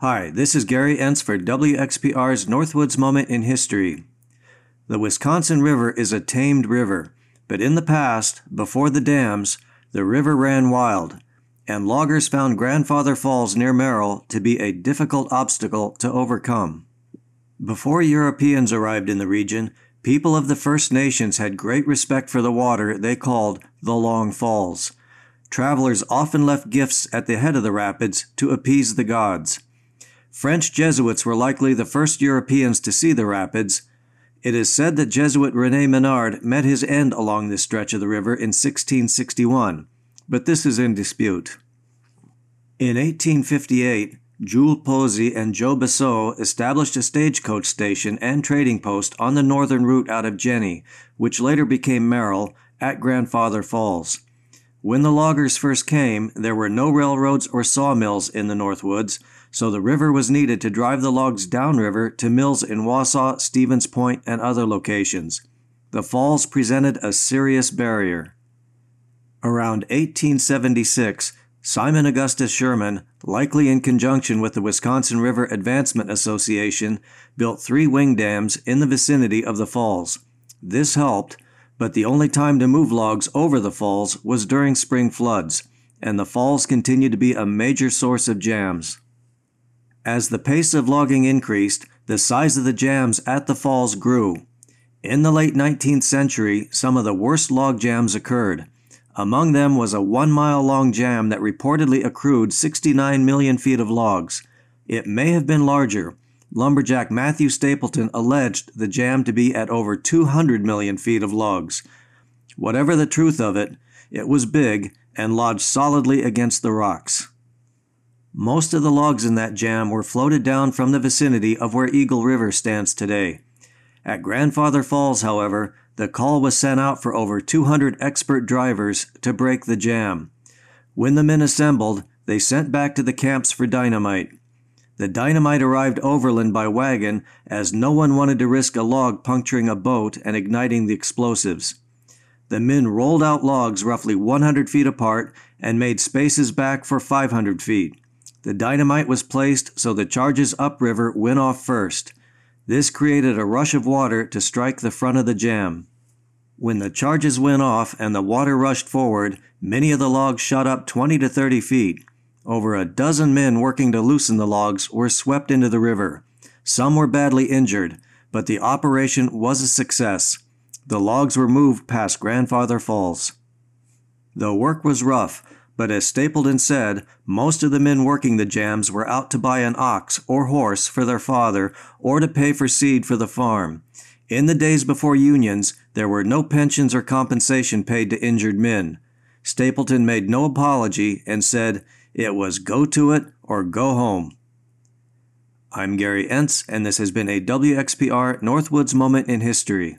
Hi, this is Gary Entz for WXPR's Northwoods Moment in History. The Wisconsin River is a tamed river, but in the past, before the dams, the river ran wild, and loggers found Grandfather Falls near Merrill to be a difficult obstacle to overcome. Before Europeans arrived in the region, people of the First Nations had great respect for the water they called the Long Falls. Travelers often left gifts at the head of the rapids to appease the gods. French Jesuits were likely the first Europeans to see the rapids. It is said that Jesuit Rene Menard met his end along this stretch of the river in 1661, but this is in dispute. In 1858, Jules Posey and Joe Bessot established a stagecoach station and trading post on the northern route out of Jenny, which later became Merrill, at Grandfather Falls. When the loggers first came, there were no railroads or sawmills in the Northwoods, so the river was needed to drive the logs downriver to mills in Wausau, Stevens Point, and other locations. The falls presented a serious barrier. Around 1876, Simon Augustus Sherman, likely in conjunction with the Wisconsin River Advancement Association, built three wing dams in the vicinity of the falls. This helped, but the only time to move logs over the falls was during spring floods, and the falls continued to be a major source of jams. As the pace of logging increased, the size of the jams at the falls grew. In the late 19th century, some of the worst log jams occurred. Among them was a one mile long jam that reportedly accrued 69 million feet of logs. It may have been larger. Lumberjack Matthew Stapleton alleged the jam to be at over 200 million feet of logs. Whatever the truth of it, it was big and lodged solidly against the rocks. Most of the logs in that jam were floated down from the vicinity of where Eagle River stands today. At Grandfather Falls, however, the call was sent out for over 200 expert drivers to break the jam. When the men assembled, they sent back to the camps for dynamite. The dynamite arrived overland by wagon as no one wanted to risk a log puncturing a boat and igniting the explosives. The men rolled out logs roughly 100 feet apart and made spaces back for 500 feet. The dynamite was placed so the charges upriver went off first. This created a rush of water to strike the front of the jam. When the charges went off and the water rushed forward, many of the logs shot up 20 to 30 feet. Over a dozen men working to loosen the logs were swept into the river. Some were badly injured, but the operation was a success. The logs were moved past Grandfather Falls. The work was rough, but as Stapleton said, most of the men working the jams were out to buy an ox or horse for their father or to pay for seed for the farm. In the days before unions, there were no pensions or compensation paid to injured men. Stapleton made no apology and said it was go to it or go home. I'm Gary Entz, and this has been a WXPR Northwoods Moment in History.